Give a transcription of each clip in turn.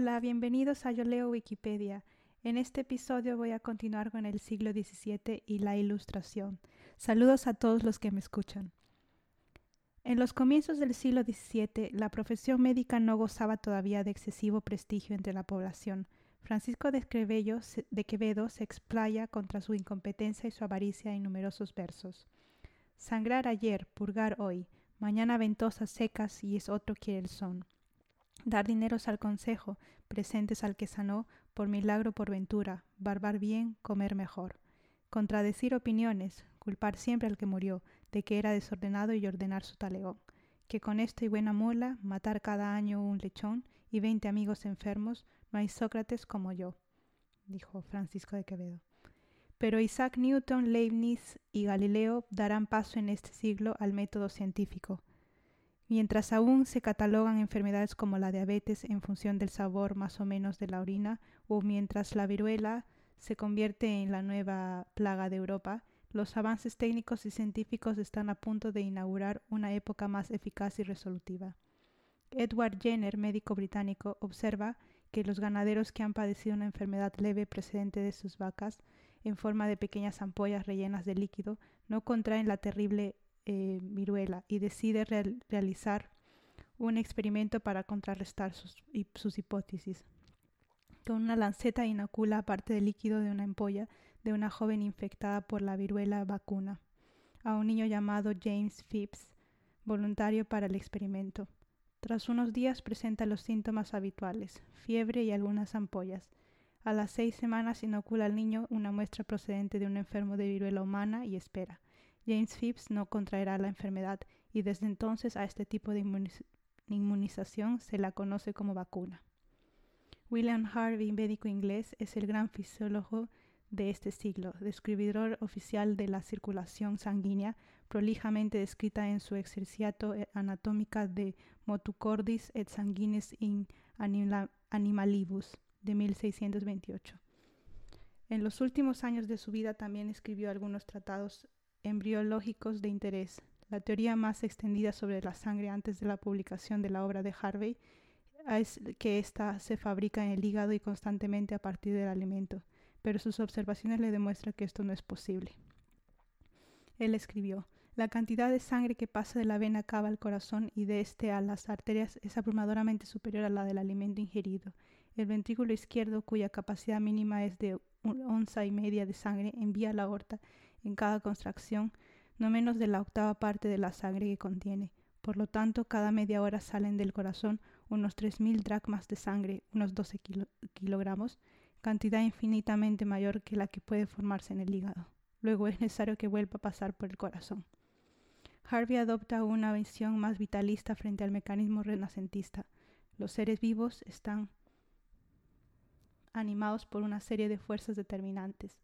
Hola, bienvenidos a Yo Leo Wikipedia. En este episodio voy a continuar con el siglo XVII y la Ilustración. Saludos a todos los que me escuchan. En los comienzos del siglo XVII, la profesión médica no gozaba todavía de excesivo prestigio entre la población. Francisco de, de Quevedo se explaya contra su incompetencia y su avaricia en numerosos versos. Sangrar ayer, purgar hoy, mañana ventosas secas y es otro quiere el son dar dineros al consejo, presentes al que sanó, por milagro por ventura, barbar bien, comer mejor. Contradecir opiniones, culpar siempre al que murió, de que era desordenado y ordenar su talegón. Que con esto y buena mula, matar cada año un lechón y veinte amigos enfermos, no hay Sócrates como yo, dijo Francisco de Quevedo. Pero Isaac Newton, Leibniz y Galileo darán paso en este siglo al método científico, Mientras aún se catalogan enfermedades como la diabetes en función del sabor más o menos de la orina, o mientras la viruela se convierte en la nueva plaga de Europa, los avances técnicos y científicos están a punto de inaugurar una época más eficaz y resolutiva. Edward Jenner, médico británico, observa que los ganaderos que han padecido una enfermedad leve precedente de sus vacas, en forma de pequeñas ampollas rellenas de líquido, no contraen la terrible eh, viruela y decide realizar un experimento para contrarrestar sus, sus hipótesis. Con una lanceta inocula parte del líquido de una ampolla de una joven infectada por la viruela vacuna a un niño llamado James Phipps, voluntario para el experimento. Tras unos días presenta los síntomas habituales, fiebre y algunas ampollas. A las seis semanas inocula al niño una muestra procedente de un enfermo de viruela humana y espera. James Phipps no contraerá la enfermedad y desde entonces a este tipo de inmunización se la conoce como vacuna. William Harvey, médico inglés, es el gran fisiólogo de este siglo, describidor oficial de la circulación sanguínea, prolijamente descrita en su exerciato anatómica de Motucordis et sanguinis in animalibus de 1628. En los últimos años de su vida también escribió algunos tratados embriológicos de interés. La teoría más extendida sobre la sangre antes de la publicación de la obra de Harvey es que ésta se fabrica en el hígado y constantemente a partir del alimento, pero sus observaciones le demuestran que esto no es posible. Él escribió, la cantidad de sangre que pasa de la vena cava al corazón y de este a las arterias es abrumadoramente superior a la del alimento ingerido. El ventrículo izquierdo, cuya capacidad mínima es de onza y media de sangre, envía a la aorta en cada contracción no menos de la octava parte de la sangre que contiene. Por lo tanto, cada media hora salen del corazón unos 3.000 dracmas de sangre, unos 12 kilogramos, cantidad infinitamente mayor que la que puede formarse en el hígado. Luego es necesario que vuelva a pasar por el corazón. Harvey adopta una visión más vitalista frente al mecanismo renacentista. Los seres vivos están animados por una serie de fuerzas determinantes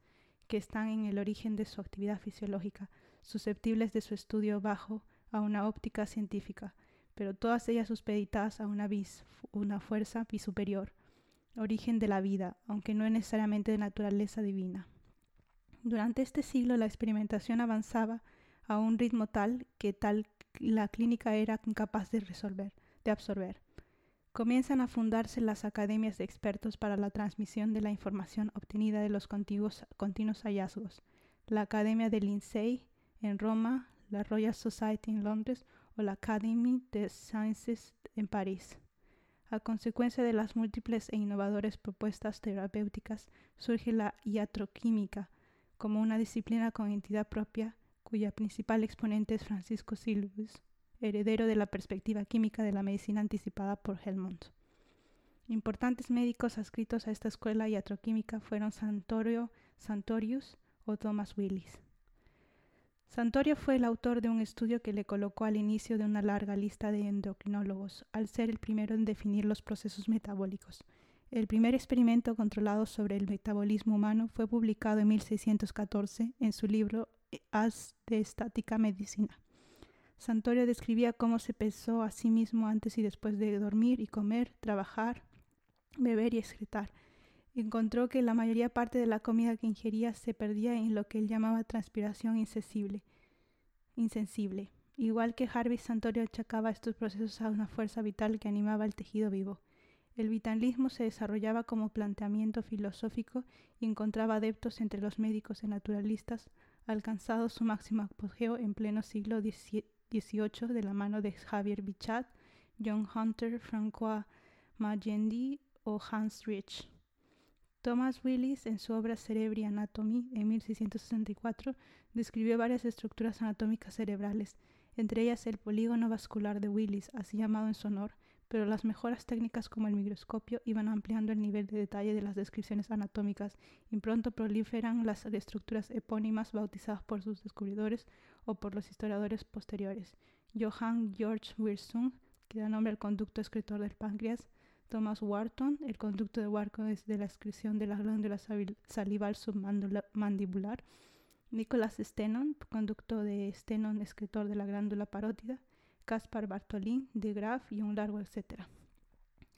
que están en el origen de su actividad fisiológica, susceptibles de su estudio bajo a una óptica científica, pero todas ellas supeditadas a una, vis, una fuerza bisuperior, origen de la vida, aunque no necesariamente de naturaleza divina. Durante este siglo la experimentación avanzaba a un ritmo tal que tal la clínica era incapaz de resolver, de absorber comienzan a fundarse las academias de expertos para la transmisión de la información obtenida de los continuos, hallazgos, la Academia de Lindsay en Roma, la Royal Society en Londres o la Academy de Sciences en París. A consecuencia de las múltiples e innovadoras propuestas terapéuticas, surge la iatroquímica como una disciplina con entidad propia, cuya principal exponente es Francisco Silvius heredero de la perspectiva química de la medicina anticipada por Helmont. Importantes médicos adscritos a esta escuela iatroquímica fueron Santorio, Santorius o Thomas Willis. Santorio fue el autor de un estudio que le colocó al inicio de una larga lista de endocrinólogos, al ser el primero en definir los procesos metabólicos. El primer experimento controlado sobre el metabolismo humano fue publicado en 1614 en su libro As de Estática Medicina. Santorio describía cómo se pesó a sí mismo antes y después de dormir y comer, trabajar, beber y excretar. Encontró que la mayoría parte de la comida que ingería se perdía en lo que él llamaba transpiración insensible. insensible. Igual que Harvey Santorio achacaba estos procesos a una fuerza vital que animaba el tejido vivo. El vitalismo se desarrollaba como planteamiento filosófico y encontraba adeptos entre los médicos y naturalistas, alcanzado su máximo apogeo en pleno siglo XVIII de la mano de Javier Bichat, John Hunter, François Magendie o Hans Rich. Thomas Willis, en su obra Cerebri Anatomy, en 1664, describió varias estructuras anatómicas cerebrales, entre ellas el polígono vascular de Willis, así llamado en su honor, pero las mejoras técnicas como el microscopio iban ampliando el nivel de detalle de las descripciones anatómicas y pronto proliferan las estructuras epónimas bautizadas por sus descubridores o por los historiadores posteriores. Johann George Wirsung, que da nombre al conducto excretor del páncreas, Thomas Wharton, el conducto de Wharton es de la excreción de la glándula salival submandibular, Nicholas Stenon, conducto de Stenon excretor de la glándula parótida, Caspar Bartolín, de Graaf y un largo etcétera.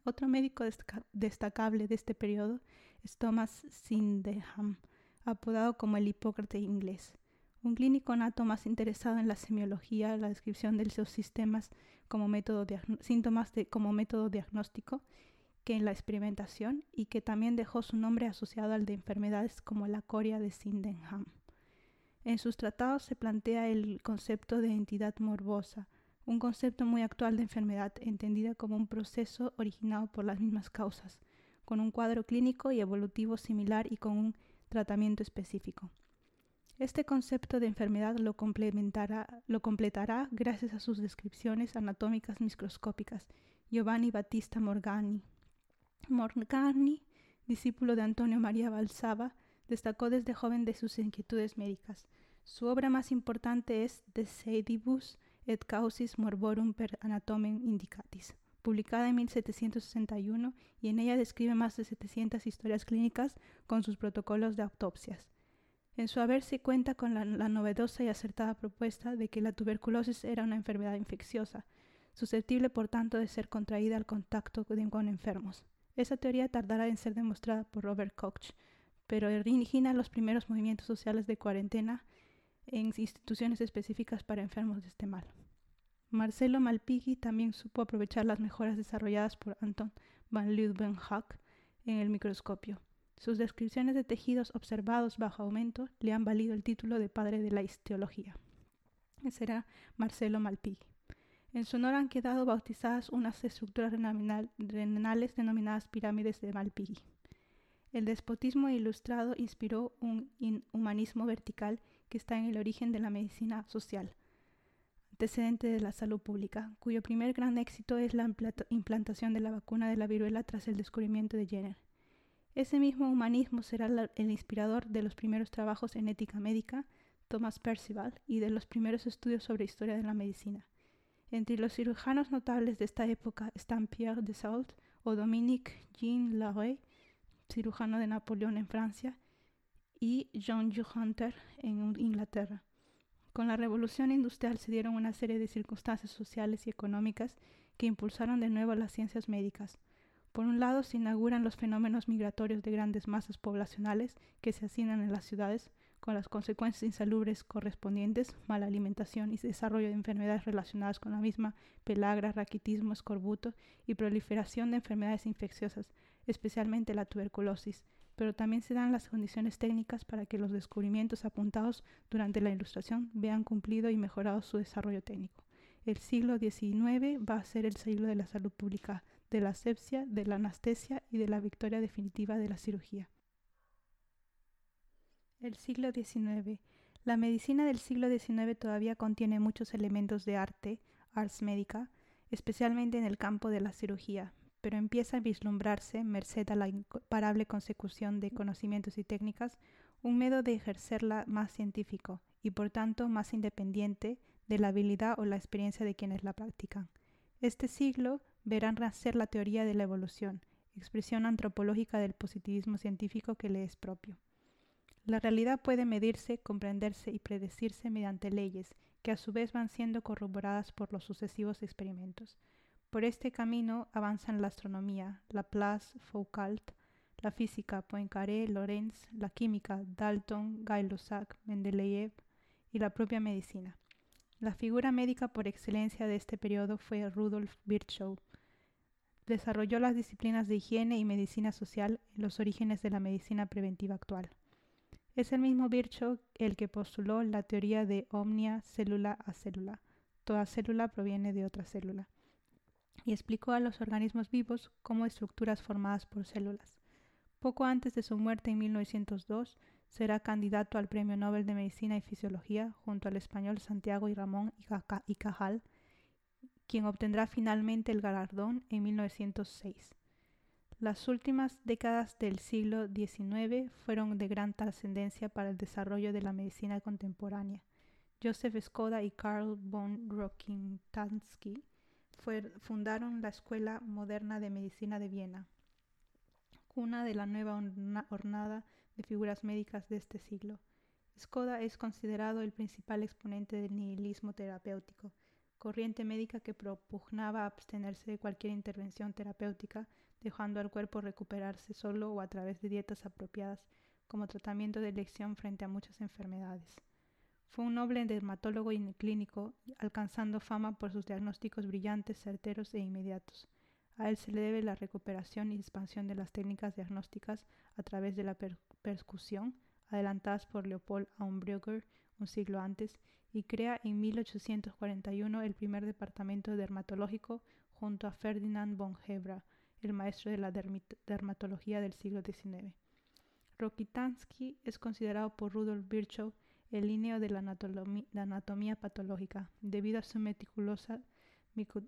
Otro médico destacable de este periodo es Thomas Sydenham, apodado como el Hipócrate inglés, un clínico nato más interesado en la semiología, la descripción de los sistemas como método síntomas como método diagnóstico que en la experimentación y que también dejó su nombre asociado al de enfermedades como la coria de Sydenham. En sus tratados se plantea el concepto de entidad morbosa, un concepto muy actual de enfermedad entendida como un proceso originado por las mismas causas, con un cuadro clínico y evolutivo similar y con un tratamiento específico. Este concepto de enfermedad lo complementará, lo completará gracias a sus descripciones anatómicas microscópicas Giovanni Battista Morgani. Morgani, discípulo de Antonio María Balsava, destacó desde joven de sus inquietudes médicas. Su obra más importante es De Sedibus et causis morborum per anatomem indicatis, publicada en 1761 y en ella describe más de 700 historias clínicas con sus protocolos de autopsias. En su haber se cuenta con la, novedosa y acertada propuesta de que la tuberculosis era una enfermedad infecciosa, susceptible por tanto de ser contraída al contacto con enfermos. Esa teoría tardará en ser demostrada por Robert Koch, pero origina los primeros movimientos sociales de cuarentena en instituciones específicas para enfermos de este mal. Marcelo Malpighi también supo aprovechar las mejoras desarrolladas por Anton van Leeuwenhoek en el microscopio. Sus descripciones de tejidos observados bajo aumento le han valido el título de padre de la histiología. Ese era Marcelo Malpighi. En su honor han quedado bautizadas unas estructuras renales denominadas pirámides de Malpighi. El despotismo ilustrado inspiró un humanismo vertical que está en el origen de la medicina social, antecedente de la salud pública, cuyo primer gran éxito es la implantación de la vacuna de la viruela tras el descubrimiento de Jenner. Ese mismo humanismo será el inspirador de los primeros trabajos en ética médica, Thomas Percival, y de los primeros estudios sobre historia de la medicina. Entre los cirujanos notables de esta época están Pierre de Sault o Dominique Jean Larrey, cirujano de Napoleón en Francia, y John Hunter en Inglaterra. Con la revolución industrial se dieron una serie de circunstancias sociales y económicas que impulsaron de nuevo las ciencias médicas. Por un lado, se inauguran los fenómenos migratorios de grandes masas poblacionales que se hacinan en las ciudades, con las consecuencias insalubres correspondientes, mala alimentación y desarrollo de enfermedades relacionadas con la misma, pelagra, raquitismo, escorbuto y proliferación de enfermedades infecciosas, especialmente la tuberculosis, pero también se dan las condiciones técnicas para que los descubrimientos apuntados durante la Ilustración vean cumplido y mejorado su desarrollo técnico. El siglo XIX va a ser el siglo de la salud pública, de la asepsia, de la anestesia y de la victoria definitiva de la cirugía. El siglo XIX. La medicina del siglo XIX todavía contiene muchos elementos de arte, ars médica, especialmente en el campo de la cirugía, pero empieza a vislumbrarse, merced a la imparable consecución de conocimientos y técnicas, un medio de ejercerla más científico y por tanto más independiente de la habilidad o la experiencia de quienes la practican. Este siglo verá nacer la teoría de la evolución, expresión antropológica del positivismo científico que le es propio. La realidad puede medirse, comprenderse y predecirse mediante leyes que a su vez van siendo corroboradas por los sucesivos experimentos. Por este camino avanzan la astronomía, Laplace, Foucault, la física, Poincaré, Lorentz, la química, Dalton, Gay-Lussac, Mendeleev y la propia medicina. La figura médica por excelencia de este periodo fue Rudolf Virchow, desarrolló las disciplinas de higiene y medicina social en los orígenes de la medicina preventiva actual. Es el mismo Virchow el que postuló la teoría de omnia célula a célula. Toda célula proviene de otra célula. Y explicó a los organismos vivos como estructuras formadas por células. Poco antes de su muerte en 1902, será candidato al Premio Nobel de Medicina y Fisiología junto al español Santiago y Ramón y Cajal, quien obtendrá finalmente el galardón en 1906. Las últimas décadas del siglo XIX fueron de gran trascendencia para el desarrollo de la medicina contemporánea. Joseph Skoda y Karl von Rokitansky fundaron la Escuela Moderna de Medicina de Viena, una de la nueva hornada de figuras médicas de este siglo. Skoda es considerado el principal exponente del nihilismo terapéutico, corriente médica que propugnaba abstenerse de cualquier intervención terapéutica dejando al cuerpo recuperarse solo o a través de dietas apropiadas como tratamiento de elección frente a muchas enfermedades. Fue un noble dermatólogo y clínico, alcanzando fama por sus diagnósticos brillantes, certeros e inmediatos. A él se le debe la recuperación y expansión de las técnicas diagnósticas a través de la percusión, adelantadas por Leopold Aumbrugger un siglo antes, y crea en 1841 el primer departamento dermatológico junto a Ferdinand von Hebra, el maestro de la dermatología del siglo XIX. Rokitansky es considerado por Rudolf Virchow el línea de la, anatomía patológica, debido a su meticulosa,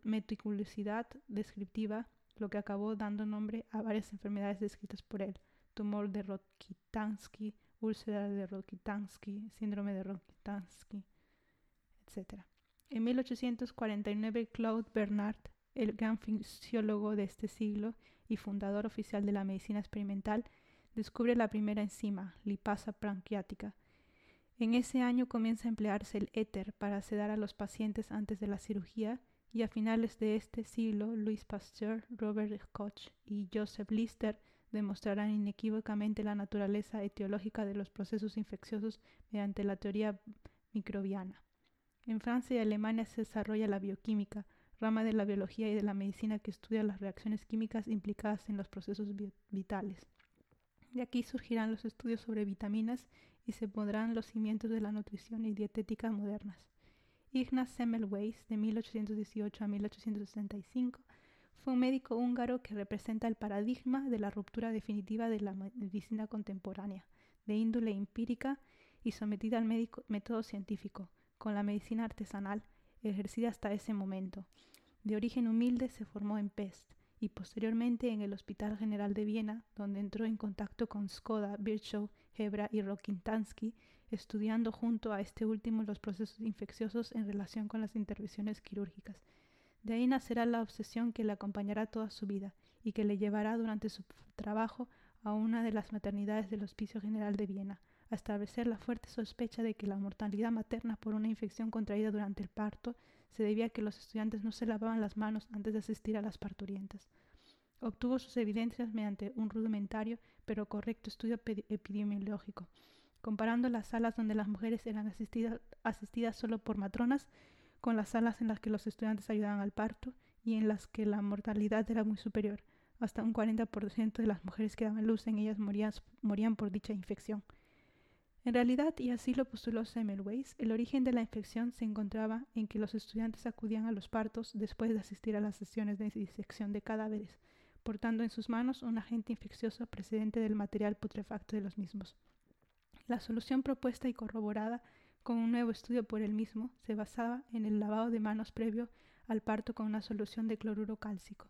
meticulosidad descriptiva, lo que acabó dando nombre a varias enfermedades descritas por él, tumor de Rokitansky, úlcera de Rokitansky, síndrome de Rokitansky, etc. En 1849, Claude Bernard el gran fisiólogo de este siglo y fundador oficial de la medicina experimental, descubre la primera enzima, lipasa pancreática. En ese año comienza a emplearse el éter para sedar a los pacientes antes de la cirugía y a finales de este siglo Louis Pasteur, Robert Koch y Joseph Lister demostrarán inequívocamente la naturaleza etiológica de los procesos infecciosos mediante la teoría microbiana. En Francia y Alemania se desarrolla la bioquímica, rama de la biología y de la medicina que estudia las reacciones químicas implicadas en los procesos vitales. De aquí surgirán los estudios sobre vitaminas y se pondrán los cimientos de la nutrición y dietética modernas. Ignaz Semmelweis, de 1818 a 1865, fue un médico húngaro que representa el paradigma de la ruptura definitiva de la medicina contemporánea, de índole empírica y sometida al método científico, con la medicina artesanal, ejercida hasta ese momento. De origen humilde se formó en Pest y posteriormente en el Hospital General de Viena, donde entró en contacto con Skoda, Virchow, Hebra y Rokintansky, estudiando junto a este último los procesos infecciosos en relación con las intervenciones quirúrgicas. De ahí nacerá la obsesión que le acompañará toda su vida y que le llevará durante su trabajo a una de las maternidades del Hospicio General de Viena, a establecer la fuerte sospecha de que la mortalidad materna por una infección contraída durante el parto se debía a que los estudiantes no se lavaban las manos antes de asistir a las parturientas. Obtuvo sus evidencias mediante un rudimentario pero correcto estudio epidemiológico, comparando las salas donde las mujeres eran asistidas, asistidas solo por matronas con las salas en las que los estudiantes ayudaban al parto y en las que la mortalidad era muy superior. Hasta un 40% de las mujeres que daban luz en ellas morían por dicha infección. En realidad, y así lo postuló Semmelweis, el origen de la infección se encontraba en que los estudiantes acudían a los partos después de asistir a las sesiones de disección de cadáveres, portando en sus manos un agente infeccioso procedente del material putrefacto de los mismos. La solución propuesta y corroborada con un nuevo estudio por él mismo se basaba en el lavado de manos previo al parto con una solución de cloruro cálcico.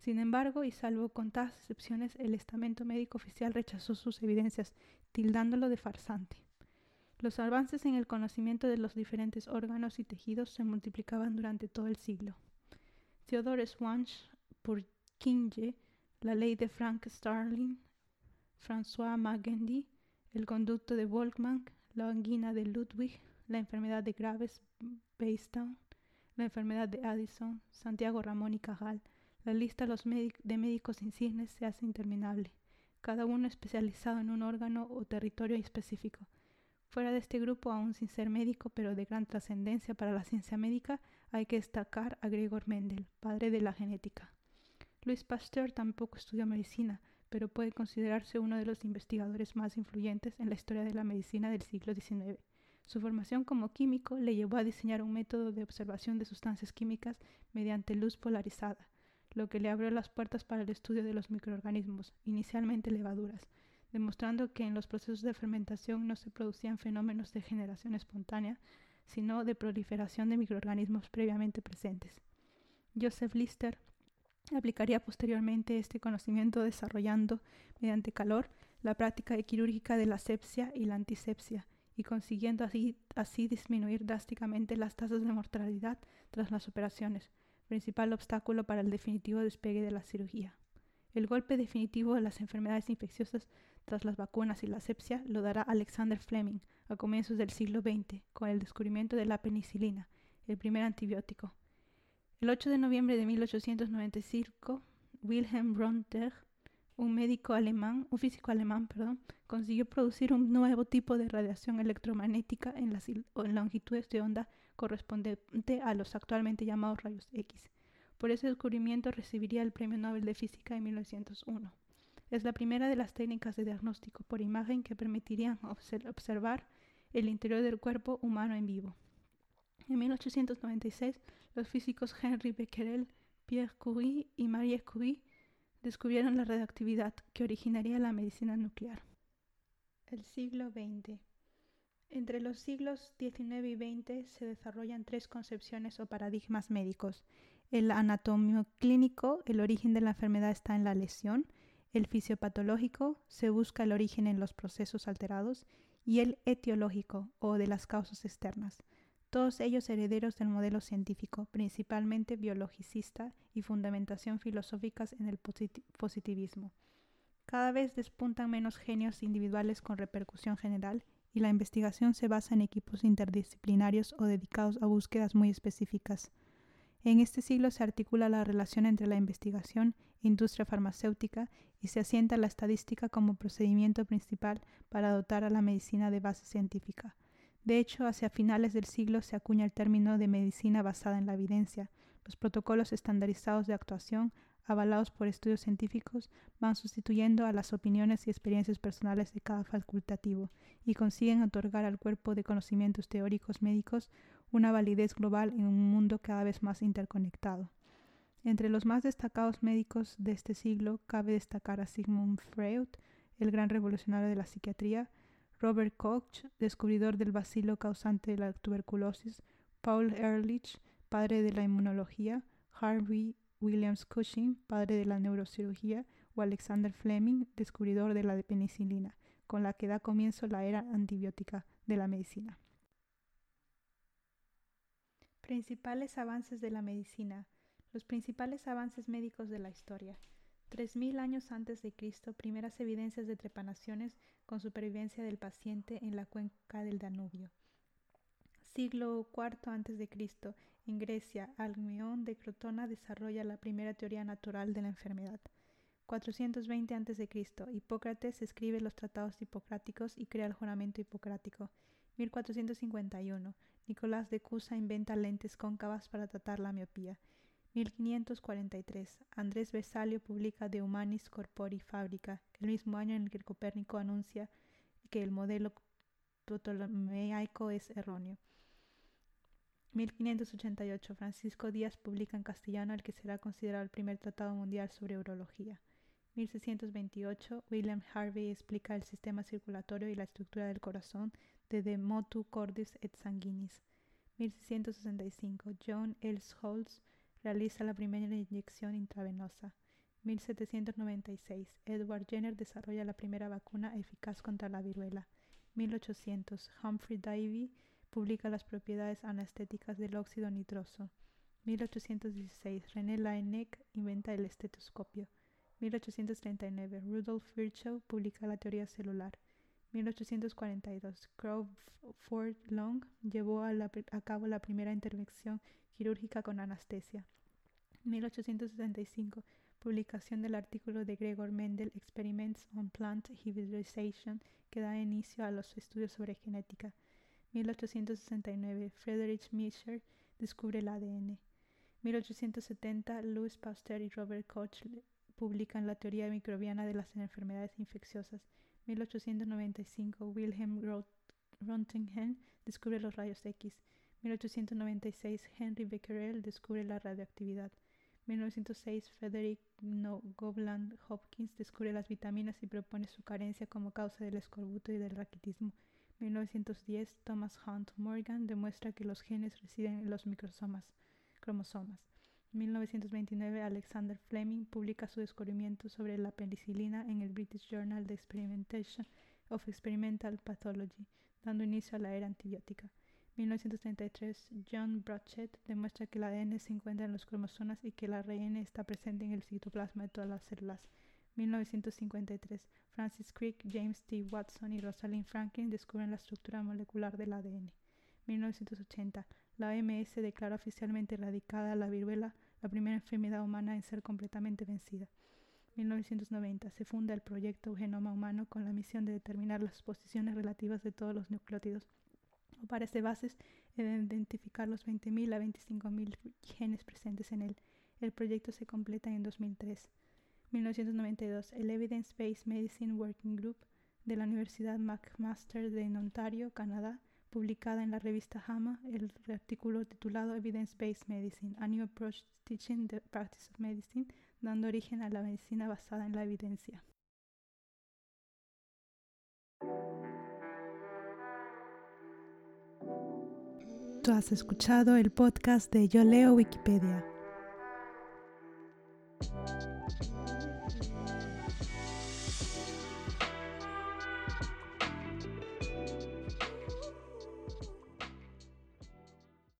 Sin embargo, y salvo contadas excepciones, el estamento médico oficial rechazó sus evidencias tildándolo de farsante. Los avances en el conocimiento de los diferentes órganos y tejidos se multiplicaban durante todo el siglo. Theodore Swanch por la ley de Frank Starling, François Magendie, el conducto de Volkmann, la angina de Ludwig, la enfermedad de Graves Bastow, la enfermedad de Addison, Santiago Ramón y Cajal. La lista de médicos insignes se hace interminable cada uno especializado en un órgano o territorio específico. Fuera de este grupo, aún sin ser médico, pero de gran trascendencia para la ciencia médica, hay que destacar a Gregor Mendel, padre de la genética. Louis Pasteur tampoco estudió medicina, pero puede considerarse uno de los investigadores más influyentes en la historia de la medicina del siglo XIX. Su formación como químico le llevó a diseñar un método de observación de sustancias químicas mediante luz polarizada, lo que le abrió las puertas para el estudio de los microorganismos, inicialmente levaduras, demostrando que en los procesos de fermentación no se producían fenómenos de generación espontánea, sino de proliferación de microorganismos previamente presentes. Joseph Lister aplicaría posteriormente este conocimiento desarrollando, mediante calor, la práctica quirúrgica de la sepsia y la antisepsia, y consiguiendo así, así disminuir drásticamente las tasas de mortalidad tras las operaciones, principal obstáculo para el definitivo despegue de la cirugía. El golpe definitivo de las enfermedades infecciosas tras las vacunas y la sepsia lo dará Alexander Fleming a comienzos del siglo XX con el descubrimiento de la penicilina, el primer antibiótico. El 8 de noviembre de 1895, Wilhelm Röntgen, un médico alemán, un físico alemán, perdón, consiguió producir un nuevo tipo de radiación electromagnética en las longitudes de onda correspondiente a los actualmente llamados rayos X. Por ese descubrimiento recibiría el Premio Nobel de Física en 1901. Es la primera de las técnicas de diagnóstico por imagen que permitirían observar el interior del cuerpo humano en vivo. En 1896, los físicos Henri Becquerel, Pierre Curie y Marie Curie descubrieron la radioactividad que originaría la medicina nuclear. El siglo XX. Entre los siglos XIX y XX se desarrollan tres concepciones o paradigmas médicos. El anatomio clínico, el origen de la enfermedad está en la lesión, el fisiopatológico se busca el origen en los procesos alterados y el etiológico o de las causas externas, todos ellos herederos del modelo científico, principalmente biologicista y fundamentación filosóficas en el positivismo. Cada vez despuntan menos genios individuales con repercusión general y la investigación se basa en equipos interdisciplinarios o dedicados a búsquedas muy específicas. En este siglo se articula la relación entre la investigación industria farmacéutica y se asienta la estadística como procedimiento principal para dotar a la medicina de base científica. De hecho, hacia finales del siglo se acuña el término de medicina basada en la evidencia. Los protocolos estandarizados de actuación, avalados por estudios científicos, van sustituyendo a las opiniones y experiencias personales de cada facultativo y consiguen otorgar al cuerpo de conocimientos teóricos médicos una validez global en un mundo cada vez más interconectado. Entre los más destacados médicos de este siglo cabe destacar a Sigmund Freud, el gran revolucionario de la psiquiatría, Robert Koch, descubridor del bacilo causante de la tuberculosis, Paul Ehrlich, padre de la inmunología, Harvey Williams Cushing, padre de la neurocirugía, o Alexander Fleming, descubridor de la penicilina, con la que da comienzo la era antibiótica de la medicina. Principales avances de la medicina. Los principales avances médicos de la historia. 3.000 años antes de Cristo, primeras evidencias de trepanaciones con supervivencia del paciente en la cuenca del Danubio. Siglo IV Cristo, en Grecia, Alcmeón de Crotona desarrolla la primera teoría natural de la enfermedad. 420 a.C., Hipócrates escribe los tratados hipocráticos y crea el juramento hipocrático. 1451, Nicolás de Cusa inventa lentes cóncavas para tratar la miopía. 1543. Andrés Besalio publica De Humanis Corpori Fabrica, el mismo año en el que Copérnico anuncia que el modelo ptolemaico es erróneo. 1588. Francisco Díaz publica en castellano el que será considerado el primer tratado mundial sobre urología. 1628. William Harvey explica el sistema circulatorio y la estructura del corazón de De Motu Cordis et Sanguinis. 1665. John Elsholtz realiza la primera inyección intravenosa. 1796. Edward Jenner desarrolla la primera vacuna eficaz contra la viruela. 1800. Humphrey Davy publica las propiedades anestéticas del óxido nitroso. 1816. René Laennec inventa el estetoscopio. 1839. Rudolf Virchow publica la teoría celular. 1842, Crawford Long llevó a, cabo la primera intervención quirúrgica con anestesia. 1875, publicación del artículo de Gregor Mendel Experiments on Plant Hybridization que da inicio a los estudios sobre genética. 1869, Friedrich Mischer descubre el ADN. 1870, Louis Pasteur y Robert Koch publican la teoría microbiana de las enfermedades infecciosas. 1895, Wilhelm Röntgen descubre los rayos X. 1896, Henry Becquerel descubre la radioactividad. 1906, Frederick Govland Hopkins descubre las vitaminas y propone su carencia como causa del escorbuto y del raquitismo. 1910, Thomas Hunt Morgan demuestra que los genes residen en los microsomas, cromosomas. 1929, Alexander Fleming publica su descubrimiento sobre la penicilina en el British Journal of Experimentation of Experimental Pathology, dando inicio a la era antibiótica. 1933, John Brochet demuestra que el ADN se encuentra en los cromosomas y que el ARN está presente en el citoplasma de todas las células. 1953, Francis Crick, James T. Watson y Rosalind Franklin descubren la estructura molecular del ADN. 1980, la OMS declara oficialmente erradicada la viruela, la primera enfermedad humana en ser completamente vencida. 1990 se funda el proyecto Genoma Humano con la misión de determinar las posiciones relativas de todos los nucleótidos o parece bases en identificar los 20.000 a 25.000 genes presentes en él. El proyecto se completa en 2003. 1992, el Evidence-Based Medicine Working Group de la Universidad McMaster de Ontario, Canadá, publicada en la revista JAMA, el artículo titulado Evidence-Based Medicine, A New Approach to Teaching the Practice of Medicine, dando origen a la medicina basada en la evidencia. Tú has escuchado el podcast de Yo Leo Wikipedia.